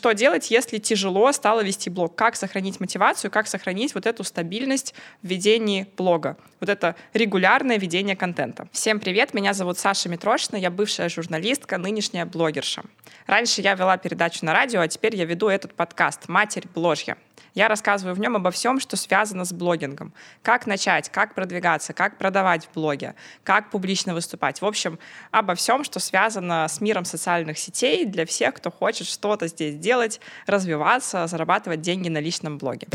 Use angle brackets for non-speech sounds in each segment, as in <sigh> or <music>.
что делать, если тяжело стало вести блог? Как сохранить мотивацию, как сохранить вот эту стабильность в ведении блога? Вот это регулярное ведение контента. Всем привет, меня зовут Саша Митрошина, я бывшая журналистка, нынешняя блогерша. Раньше я вела передачу на радио, а теперь я веду этот подкаст «Матерь Бложья». Я рассказываю в нем обо всем, что связано с блогингом. Как начать, как продвигаться, как продавать в блоге, как публично выступать. В общем, обо всем, что связано с миром социальных сетей для всех, кто хочет что-то здесь делать, развиваться, зарабатывать деньги на личном блоге.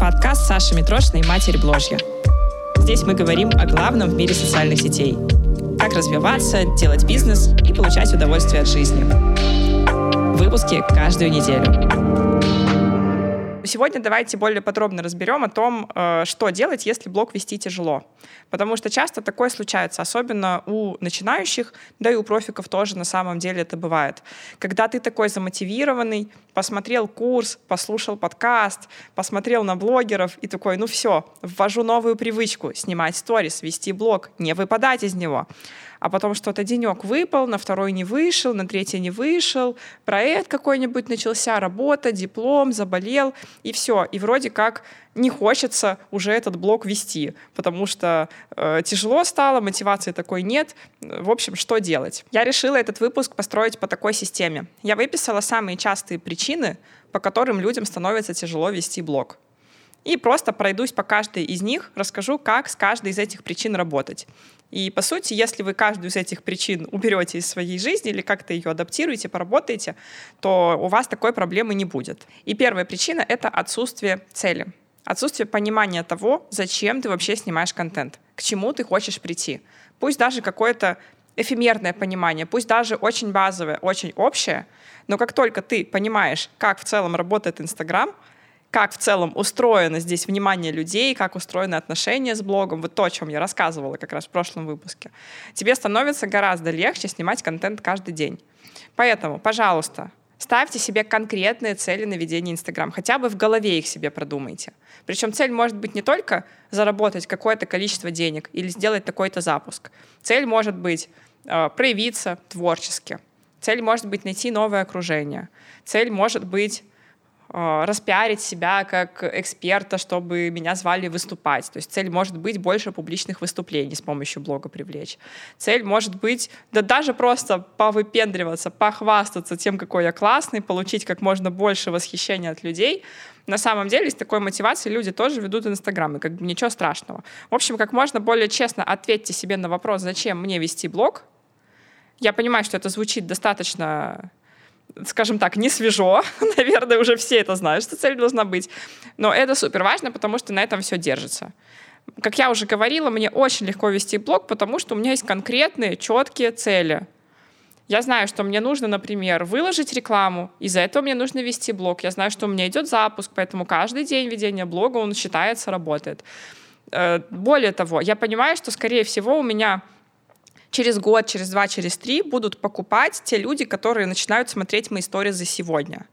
Подкаст Саши Митрошиной «Матерь Бложья». Здесь мы говорим о главном в мире социальных сетей. Как развиваться, делать бизнес и получать удовольствие от жизни. Выпуски каждую неделю. Сегодня давайте более подробно разберем о том, э, что делать, если блог вести тяжело. Потому что часто такое случается, особенно у начинающих, да и у профиков тоже на самом деле это бывает. Когда ты такой замотивированный, посмотрел курс, послушал подкаст, посмотрел на блогеров и такой, ну все, ввожу новую привычку, снимать сторис, вести блог, не выпадать из него а потом что-то денек выпал, на второй не вышел, на третий не вышел, проект какой-нибудь начался, работа, диплом, заболел, и все. И вроде как не хочется уже этот блог вести, потому что э, тяжело стало, мотивации такой нет. В общем, что делать? Я решила этот выпуск построить по такой системе. Я выписала самые частые причины, по которым людям становится тяжело вести блог. И просто пройдусь по каждой из них, расскажу, как с каждой из этих причин работать. И, по сути, если вы каждую из этих причин уберете из своей жизни или как-то ее адаптируете, поработаете, то у вас такой проблемы не будет. И первая причина — это отсутствие цели. Отсутствие понимания того, зачем ты вообще снимаешь контент, к чему ты хочешь прийти. Пусть даже какое-то эфемерное понимание, пусть даже очень базовое, очень общее, но как только ты понимаешь, как в целом работает Инстаграм, как в целом устроено здесь внимание людей, как устроены отношения с блогом, вот то, о чем я рассказывала как раз в прошлом выпуске, тебе становится гораздо легче снимать контент каждый день. Поэтому, пожалуйста, ставьте себе конкретные цели на ведение Инстаграм, хотя бы в голове их себе продумайте. Причем цель может быть не только заработать какое-то количество денег или сделать такой-то запуск. Цель может быть э, проявиться творчески. Цель может быть найти новое окружение. Цель может быть распиарить себя как эксперта, чтобы меня звали выступать. То есть цель может быть больше публичных выступлений с помощью блога привлечь. Цель может быть, да даже просто повыпендриваться, похвастаться тем, какой я классный, получить как можно больше восхищения от людей. На самом деле, с такой мотивацией люди тоже ведут Инстаграм, и как бы ничего страшного. В общем, как можно более честно ответьте себе на вопрос, зачем мне вести блог. Я понимаю, что это звучит достаточно скажем так, не свежо. <laughs> Наверное, уже все это знают, что цель должна быть. Но это супер важно, потому что на этом все держится. Как я уже говорила, мне очень легко вести блог, потому что у меня есть конкретные, четкие цели. Я знаю, что мне нужно, например, выложить рекламу, из-за этого мне нужно вести блог. Я знаю, что у меня идет запуск, поэтому каждый день ведения блога, он считается, работает. Э, более того, я понимаю, что, скорее всего, у меня через год, через два, через три будут покупать те люди, которые начинают смотреть мои истории за сегодня.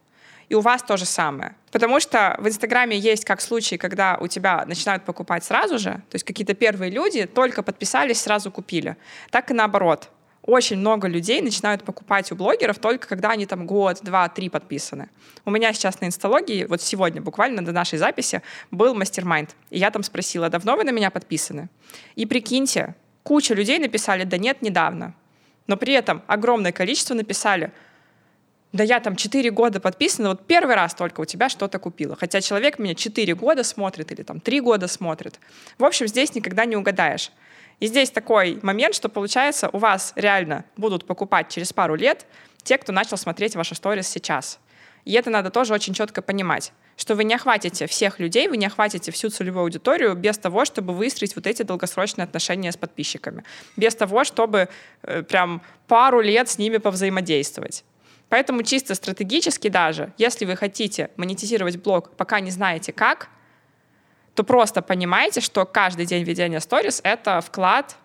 И у вас то же самое. Потому что в Инстаграме есть как случаи, когда у тебя начинают покупать сразу же, то есть какие-то первые люди только подписались, сразу купили. Так и наоборот. Очень много людей начинают покупать у блогеров только когда они там год, два, три подписаны. У меня сейчас на инсталогии, вот сегодня буквально до нашей записи, был мастер-майнд. И я там спросила, давно вы на меня подписаны? И прикиньте, Куча людей написали «да нет, недавно». Но при этом огромное количество написали да я там 4 года подписана, вот первый раз только у тебя что-то купила. Хотя человек меня 4 года смотрит или там 3 года смотрит. В общем, здесь никогда не угадаешь. И здесь такой момент, что получается, у вас реально будут покупать через пару лет те, кто начал смотреть ваши сторис сейчас. И это надо тоже очень четко понимать, что вы не охватите всех людей, вы не охватите всю целевую аудиторию без того, чтобы выстроить вот эти долгосрочные отношения с подписчиками, без того, чтобы э, прям пару лет с ними повзаимодействовать. Поэтому чисто стратегически даже, если вы хотите монетизировать блог, пока не знаете как, то просто понимайте, что каждый день ведения сторис — это вклад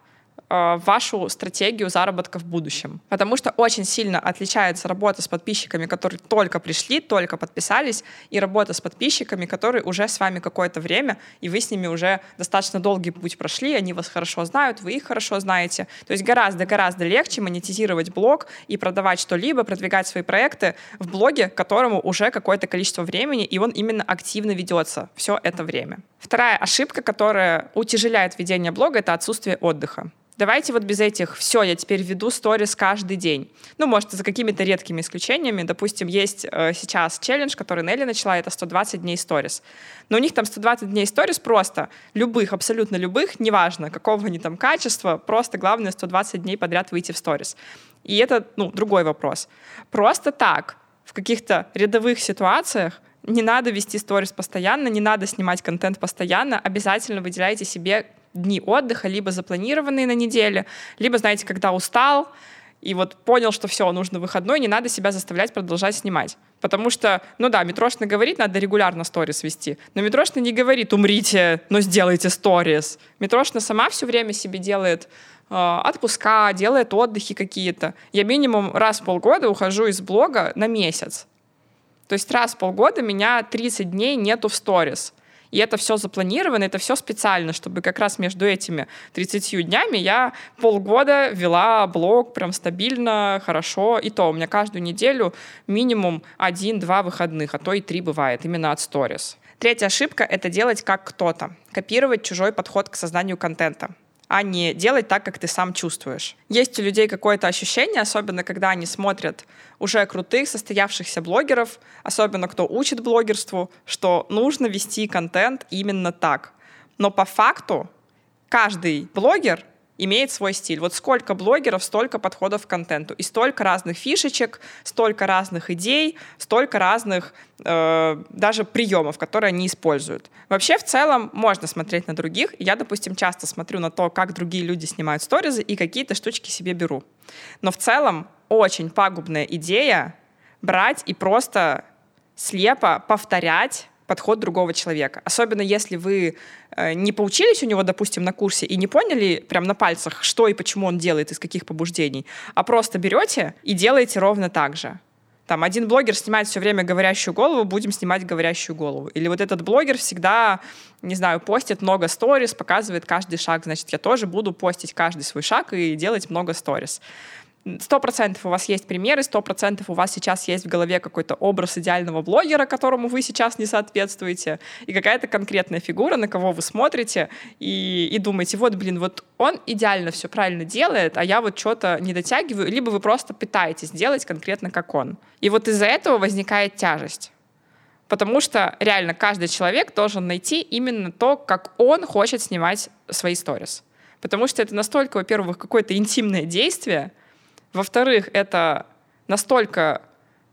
вашу стратегию заработка в будущем. Потому что очень сильно отличается работа с подписчиками, которые только пришли, только подписались, и работа с подписчиками, которые уже с вами какое-то время, и вы с ними уже достаточно долгий путь прошли, они вас хорошо знают, вы их хорошо знаете. То есть гораздо-гораздо легче монетизировать блог и продавать что-либо, продвигать свои проекты в блоге, которому уже какое-то количество времени, и он именно активно ведется все это время. Вторая ошибка, которая утяжеляет ведение блога, это отсутствие отдыха. Давайте вот без этих, все, я теперь веду сторис каждый день. Ну, может, за какими-то редкими исключениями. Допустим, есть э, сейчас челлендж, который Нелли начала, это 120 дней сторис. Но у них там 120 дней сторис просто, любых, абсолютно любых, неважно, какого они там качества, просто главное 120 дней подряд выйти в сторис. И это, ну, другой вопрос. Просто так, в каких-то рядовых ситуациях не надо вести сторис постоянно, не надо снимать контент постоянно, обязательно выделяйте себе дни отдыха, либо запланированные на неделе, либо, знаете, когда устал, и вот понял, что все, нужно выходной, не надо себя заставлять продолжать снимать. Потому что, ну да, Митрошина говорит, надо регулярно сторис вести, но Митрошина не говорит, умрите, но сделайте сторис. Митрошина сама все время себе делает э, отпуска, делает отдыхи какие-то. Я минимум раз в полгода ухожу из блога на месяц. То есть раз в полгода меня 30 дней нету в сторис. И это все запланировано, это все специально, чтобы как раз между этими 30 днями я полгода вела блог прям стабильно, хорошо. И то у меня каждую неделю минимум один-два выходных, а то и три бывает, именно от сторис. Третья ошибка — это делать как кто-то. Копировать чужой подход к созданию контента а не делать так, как ты сам чувствуешь. Есть у людей какое-то ощущение, особенно когда они смотрят уже крутых, состоявшихся блогеров, особенно кто учит блогерству, что нужно вести контент именно так. Но по факту каждый блогер имеет свой стиль. Вот сколько блогеров, столько подходов к контенту. И столько разных фишечек, столько разных идей, столько разных э, даже приемов, которые они используют. Вообще, в целом, можно смотреть на других. Я, допустим, часто смотрю на то, как другие люди снимают сторизы и какие-то штучки себе беру. Но в целом очень пагубная идея брать и просто слепо повторять подход другого человека. Особенно если вы э, не поучились у него, допустим, на курсе и не поняли прям на пальцах, что и почему он делает, из каких побуждений, а просто берете и делаете ровно так же. Там один блогер снимает все время говорящую голову, будем снимать говорящую голову. Или вот этот блогер всегда, не знаю, постит много сторис, показывает каждый шаг, значит, я тоже буду постить каждый свой шаг и делать много сторис сто процентов у вас есть примеры, сто процентов у вас сейчас есть в голове какой-то образ идеального блогера, которому вы сейчас не соответствуете, и какая-то конкретная фигура, на кого вы смотрите и, и думаете, вот, блин, вот он идеально все правильно делает, а я вот что-то не дотягиваю, либо вы просто пытаетесь делать конкретно как он. И вот из-за этого возникает тяжесть. Потому что реально каждый человек должен найти именно то, как он хочет снимать свои сторис. Потому что это настолько, во-первых, какое-то интимное действие, во-вторых, это настолько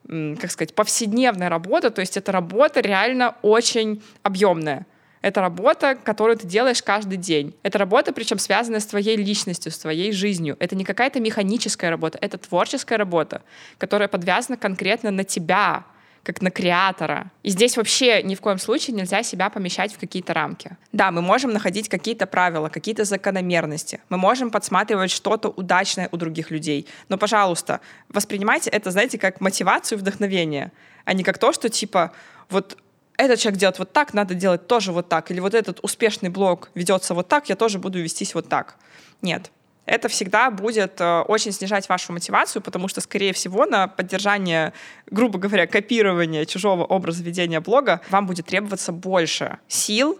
как сказать, повседневная работа, то есть это работа реально очень объемная. Это работа, которую ты делаешь каждый день. Это работа, причем связанная с твоей личностью, с твоей жизнью. Это не какая-то механическая работа, это творческая работа, которая подвязана конкретно на тебя, как на креатора. И здесь вообще ни в коем случае нельзя себя помещать в какие-то рамки. Да, мы можем находить какие-то правила, какие-то закономерности. Мы можем подсматривать что-то удачное у других людей. Но, пожалуйста, воспринимайте это, знаете, как мотивацию и вдохновение, а не как то, что типа вот этот человек делает вот так, надо делать тоже вот так. Или вот этот успешный блог ведется вот так, я тоже буду вестись вот так. Нет это всегда будет э, очень снижать вашу мотивацию, потому что, скорее всего, на поддержание, грубо говоря, копирования чужого образа ведения блога вам будет требоваться больше сил,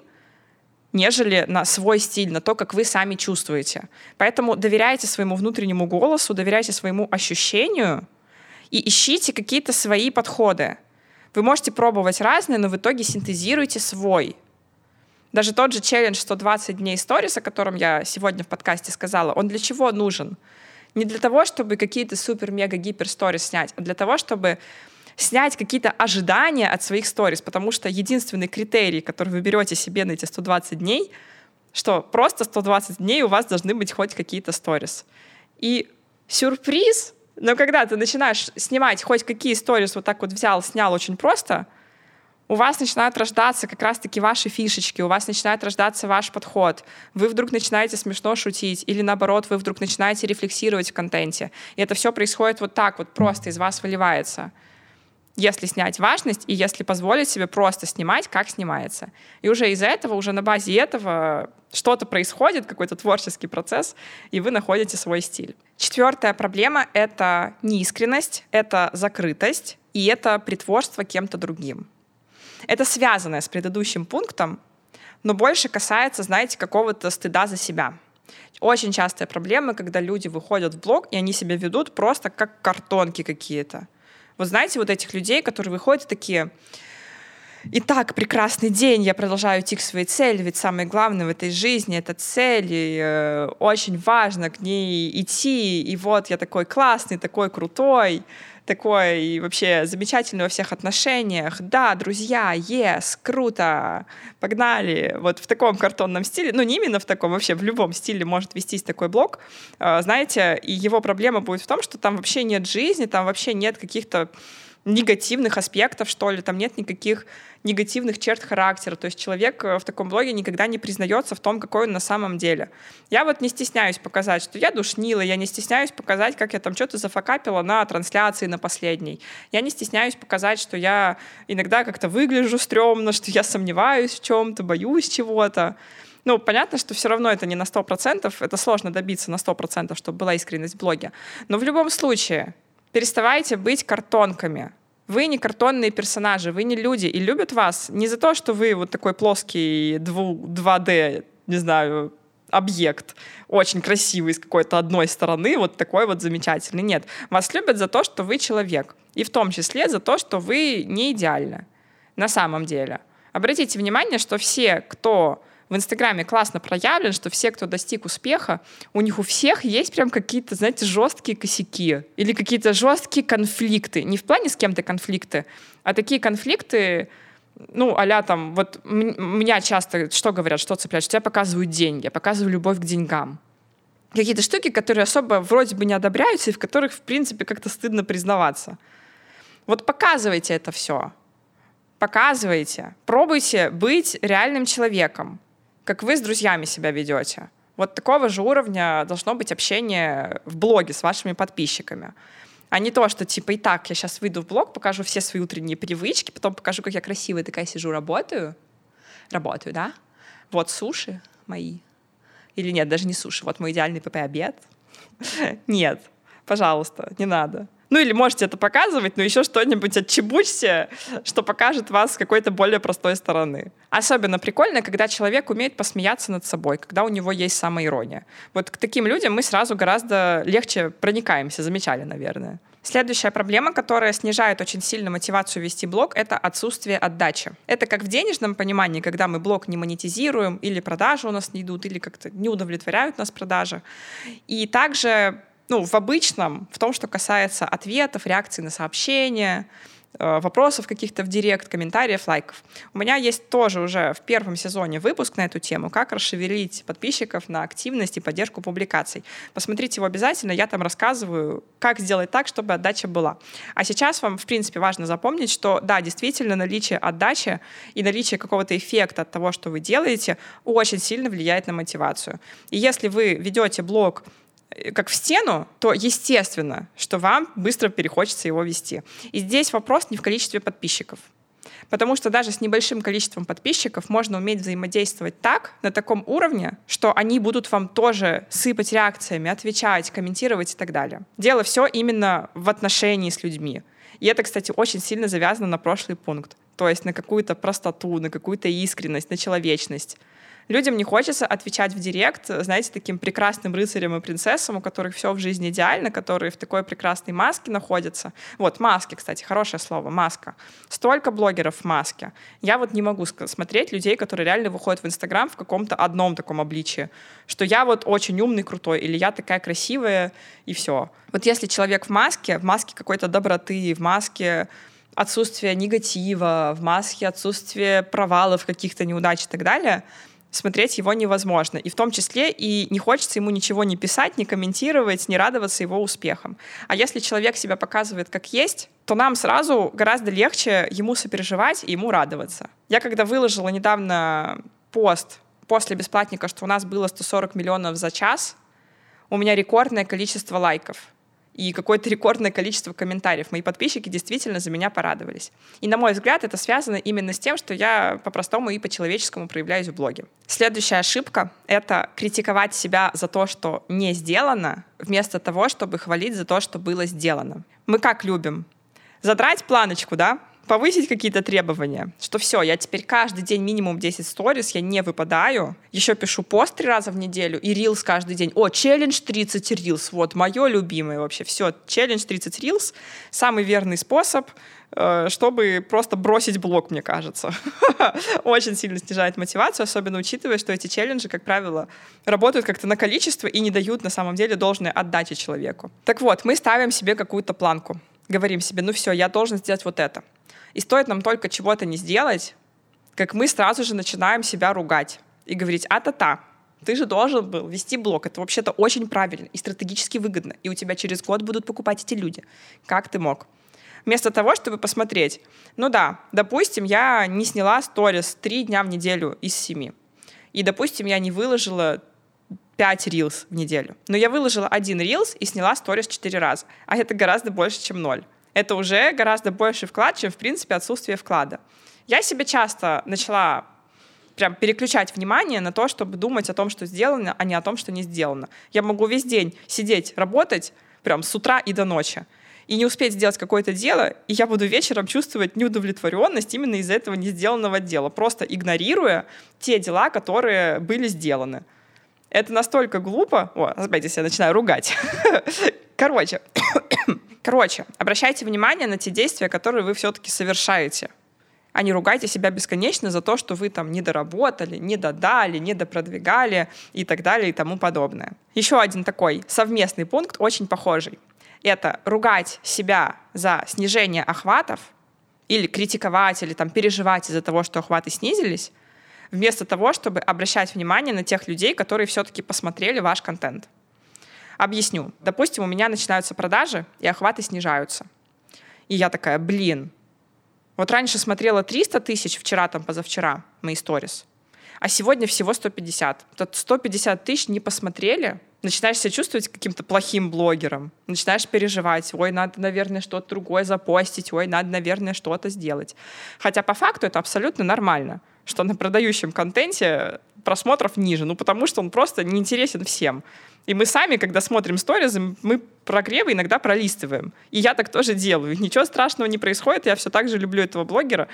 нежели на свой стиль, на то, как вы сами чувствуете. Поэтому доверяйте своему внутреннему голосу, доверяйте своему ощущению и ищите какие-то свои подходы. Вы можете пробовать разные, но в итоге синтезируйте свой. Даже тот же челлендж 120 дней сторис, о котором я сегодня в подкасте сказала, он для чего нужен? Не для того, чтобы какие-то супер-мега-гипер сторис снять, а для того, чтобы снять какие-то ожидания от своих сторис, потому что единственный критерий, который вы берете себе на эти 120 дней, что просто 120 дней у вас должны быть хоть какие-то сторис. И сюрприз, но когда ты начинаешь снимать хоть какие сторис вот так вот взял, снял очень просто, у вас начинают рождаться как раз-таки ваши фишечки, у вас начинает рождаться ваш подход, вы вдруг начинаете смешно шутить, или наоборот, вы вдруг начинаете рефлексировать в контенте. И это все происходит вот так, вот просто из вас выливается. Если снять важность и если позволить себе просто снимать, как снимается. И уже из-за этого, уже на базе этого что-то происходит, какой-то творческий процесс, и вы находите свой стиль. Четвертая проблема — это неискренность, это закрытость, и это притворство кем-то другим. Это связанное с предыдущим пунктом, но больше касается, знаете, какого-то стыда за себя. Очень частая проблема, когда люди выходят в блог, и они себя ведут просто как картонки какие-то. Вот знаете, вот этих людей, которые выходят такие, Итак, прекрасный день, я продолжаю идти к своей цели, ведь самое главное в этой жизни — это цель, и э, очень важно к ней идти, и вот я такой классный, такой крутой, такой вообще замечательный во всех отношениях. Да, друзья, yes, круто, погнали. Вот в таком картонном стиле, ну не именно в таком, вообще в любом стиле может вестись такой блог. А, знаете, и его проблема будет в том, что там вообще нет жизни, там вообще нет каких-то негативных аспектов, что ли, там нет никаких негативных черт характера. То есть человек э, в таком блоге никогда не признается в том, какой он на самом деле. Я вот не стесняюсь показать, что я душнила, я не стесняюсь показать, как я там что-то зафакапила на трансляции на последней. Я не стесняюсь показать, что я иногда как-то выгляжу стрёмно, что я сомневаюсь в чем-то, боюсь чего-то. Ну, понятно, что все равно это не на 100%, это сложно добиться на 100%, чтобы была искренность в блоге. Но в любом случае, переставайте быть картонками. Вы не картонные персонажи, вы не люди, и любят вас не за то, что вы вот такой плоский 2D, не знаю, объект, очень красивый с какой-то одной стороны, вот такой вот замечательный. Нет, вас любят за то, что вы человек, и в том числе за то, что вы не идеальны на самом деле. Обратите внимание, что все, кто в Инстаграме классно проявлен, что все, кто достиг успеха, у них у всех есть прям какие-то, знаете, жесткие косяки или какие-то жесткие конфликты. Не в плане с кем-то конфликты, а такие конфликты, ну, а там, вот меня часто что говорят, что цепляют, что я показываю деньги, я показываю любовь к деньгам. Какие-то штуки, которые особо вроде бы не одобряются и в которых, в принципе, как-то стыдно признаваться. Вот показывайте это все. Показывайте. Пробуйте быть реальным человеком как вы с друзьями себя ведете. Вот такого же уровня должно быть общение в блоге с вашими подписчиками. А не то, что типа и так, я сейчас выйду в блог, покажу все свои утренние привычки, потом покажу, как я красивая такая сижу, работаю. Работаю, да? Вот суши мои. Или нет, даже не суши. Вот мой идеальный ПП-обед. <laughs> Нет, пожалуйста, не надо. Ну или можете это показывать, но еще что-нибудь отчебучьте, что покажет вас с какой-то более простой стороны. Особенно прикольно, когда человек умеет посмеяться над собой, когда у него есть самоирония. Вот к таким людям мы сразу гораздо легче проникаемся, замечали, наверное. Следующая проблема, которая снижает очень сильно мотивацию вести блог, это отсутствие отдачи. Это как в денежном понимании, когда мы блог не монетизируем, или продажи у нас не идут, или как-то не удовлетворяют нас продажи. И также ну, в обычном, в том, что касается ответов, реакций на сообщения, э, вопросов каких-то в директ, комментариев, лайков. У меня есть тоже уже в первом сезоне выпуск на эту тему, как расшевелить подписчиков на активность и поддержку публикаций. Посмотрите его обязательно, я там рассказываю, как сделать так, чтобы отдача была. А сейчас вам, в принципе, важно запомнить, что да, действительно, наличие отдачи и наличие какого-то эффекта от того, что вы делаете, очень сильно влияет на мотивацию. И если вы ведете блог как в стену, то естественно, что вам быстро перехочется его вести. И здесь вопрос не в количестве подписчиков. Потому что даже с небольшим количеством подписчиков можно уметь взаимодействовать так, на таком уровне, что они будут вам тоже сыпать реакциями, отвечать, комментировать и так далее. Дело все именно в отношении с людьми. И это, кстати, очень сильно завязано на прошлый пункт. То есть на какую-то простоту, на какую-то искренность, на человечность людям не хочется отвечать в директ, знаете, таким прекрасным рыцарям и принцессам, у которых все в жизни идеально, которые в такой прекрасной маске находятся. Вот, маски, кстати, хорошее слово, маска. Столько блогеров в маске. Я вот не могу смотреть людей, которые реально выходят в Инстаграм в каком-то одном таком обличии, что я вот очень умный, крутой, или я такая красивая, и все. Вот если человек в маске, в маске какой-то доброты, в маске отсутствия негатива, в маске отсутствия провалов, каких-то неудач и так далее — смотреть его невозможно. И в том числе и не хочется ему ничего не писать, не комментировать, не радоваться его успехам. А если человек себя показывает как есть, то нам сразу гораздо легче ему сопереживать и ему радоваться. Я когда выложила недавно пост после бесплатника, что у нас было 140 миллионов за час, у меня рекордное количество лайков и какое-то рекордное количество комментариев. Мои подписчики действительно за меня порадовались. И, на мой взгляд, это связано именно с тем, что я по-простому и по-человеческому проявляюсь в блоге. Следующая ошибка — это критиковать себя за то, что не сделано, вместо того, чтобы хвалить за то, что было сделано. Мы как любим? Задрать планочку, да? Повысить какие-то требования, что все, я теперь каждый день минимум 10 сторис, я не выпадаю, еще пишу пост три раза в неделю и рилс каждый день. О, челлендж 30 рилс, вот, мое любимое вообще. Все, челлендж 30 рилс, самый верный способ, э, чтобы просто бросить блог, мне кажется. <laughs> Очень сильно снижает мотивацию, особенно учитывая, что эти челленджи, как правило, работают как-то на количество и не дают на самом деле должной отдачи человеку. Так вот, мы ставим себе какую-то планку. Говорим себе, ну все, я должен сделать вот это. И стоит нам только чего-то не сделать, как мы сразу же начинаем себя ругать и говорить, а-та-та, ты же должен был вести блог. Это вообще-то очень правильно и стратегически выгодно. И у тебя через год будут покупать эти люди. Как ты мог? Вместо того, чтобы посмотреть, ну да, допустим, я не сняла сторис три дня в неделю из семи. И, допустим, я не выложила 5 рилс в неделю. Но я выложила один рилс и сняла сторис 4 раза. А это гораздо больше, чем ноль это уже гораздо больше вклад, чем, в принципе, отсутствие вклада. Я себе часто начала прям переключать внимание на то, чтобы думать о том, что сделано, а не о том, что не сделано. Я могу весь день сидеть, работать прям с утра и до ночи и не успеть сделать какое-то дело, и я буду вечером чувствовать неудовлетворенность именно из-за этого не сделанного дела, просто игнорируя те дела, которые были сделаны. Это настолько глупо. О, опять я начинаю ругать. Короче, Короче, обращайте внимание на те действия, которые вы все-таки совершаете. А не ругайте себя бесконечно за то, что вы там не доработали, не додали, не допродвигали и так далее и тому подобное. Еще один такой совместный пункт, очень похожий. Это ругать себя за снижение охватов или критиковать, или там переживать из-за того, что охваты снизились, вместо того, чтобы обращать внимание на тех людей, которые все-таки посмотрели ваш контент. Объясню. Допустим, у меня начинаются продажи, и охваты снижаются. И я такая, блин, вот раньше смотрела 300 тысяч, вчера там, позавчера, мои сторис, а сегодня всего 150. Тут 150 тысяч не посмотрели, начинаешь себя чувствовать каким-то плохим блогером, начинаешь переживать, ой, надо, наверное, что-то другое запостить, ой, надо, наверное, что-то сделать. Хотя по факту это абсолютно нормально, что на продающем контенте просмотров ниже, ну потому что он просто неинтересен всем. И мы сами, когда смотрим сторизы, мы прогревы иногда пролистываем. И я так тоже делаю. <laughs> Ничего страшного не происходит, я все так же люблю этого блогера.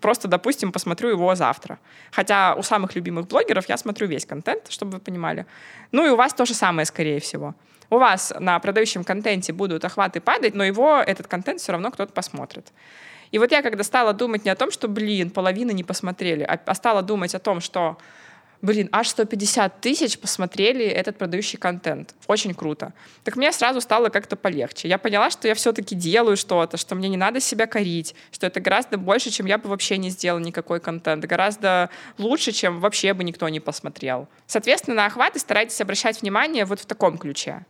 Просто, допустим, посмотрю его завтра. Хотя у самых любимых блогеров я смотрю весь контент, чтобы вы понимали. Ну и у вас то же самое, скорее всего. У вас на продающем контенте будут охваты падать, но его, этот контент все равно кто-то посмотрит. И вот я когда стала думать не о том, что, блин, половина не посмотрели, а, а стала думать о том, что блин, аж 150 тысяч посмотрели этот продающий контент. Очень круто. Так мне сразу стало как-то полегче. Я поняла, что я все-таки делаю что-то, что мне не надо себя корить, что это гораздо больше, чем я бы вообще не сделал никакой контент, гораздо лучше, чем вообще бы никто не посмотрел. Соответственно, на охваты старайтесь обращать внимание вот в таком ключе.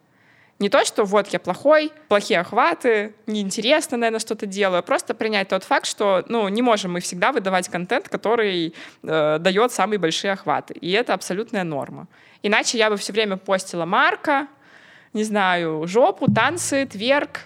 Не то, что вот я плохой, плохие охваты, неинтересно, наверное, что-то делаю, а просто принять тот факт, что ну, не можем мы всегда выдавать контент, который э, дает самые большие охваты. И это абсолютная норма. Иначе я бы все время постила Марка, не знаю, жопу, танцы, тверк,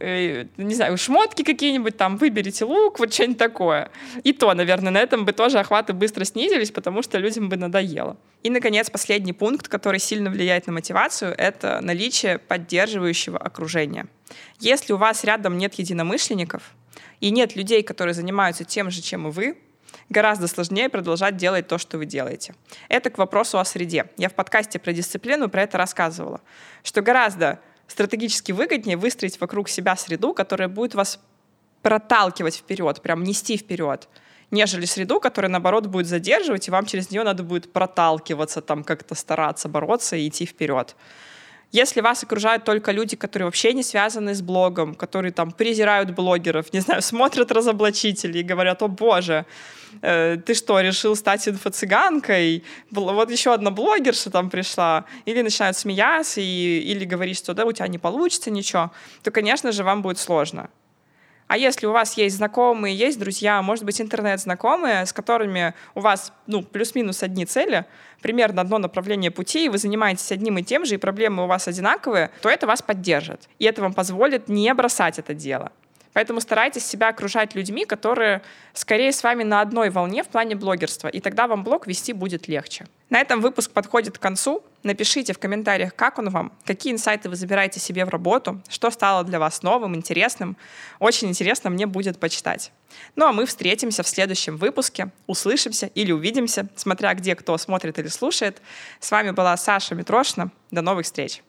не знаю, шмотки какие-нибудь, там, выберите лук, вот что-нибудь такое. И то, наверное, на этом бы тоже охваты быстро снизились, потому что людям бы надоело. И, наконец, последний пункт, который сильно влияет на мотивацию, это наличие поддерживающего окружения. Если у вас рядом нет единомышленников и нет людей, которые занимаются тем же, чем и вы, гораздо сложнее продолжать делать то, что вы делаете. Это к вопросу о среде. Я в подкасте про дисциплину про это рассказывала, что гораздо стратегически выгоднее выстроить вокруг себя среду, которая будет вас проталкивать вперед, прям нести вперед, нежели среду, которая, наоборот, будет задерживать, и вам через нее надо будет проталкиваться, там как-то стараться бороться и идти вперед. Если вас окружают только люди, которые вообще не связаны с блогом, которые там презирают блогеров, не знаю, <laughs> смотрят разоблачителей и говорят, о боже, э, ты что, решил стать инфо-цыганкой? Вот еще одна блогерша там пришла. Или начинают смеяться, и, или говорить, что да, у тебя не получится ничего, то, конечно же, вам будет сложно. А если у вас есть знакомые, есть друзья, может быть, интернет-знакомые, с которыми у вас ну, плюс-минус одни цели, примерно одно направление пути, и вы занимаетесь одним и тем же, и проблемы у вас одинаковые, то это вас поддержит. И это вам позволит не бросать это дело. Поэтому старайтесь себя окружать людьми, которые скорее с вами на одной волне в плане блогерства, и тогда вам блог вести будет легче. На этом выпуск подходит к концу. Напишите в комментариях, как он вам, какие инсайты вы забираете себе в работу, что стало для вас новым, интересным. Очень интересно мне будет почитать. Ну а мы встретимся в следующем выпуске, услышимся или увидимся, смотря где кто смотрит или слушает. С вами была Саша Митрошина. До новых встреч!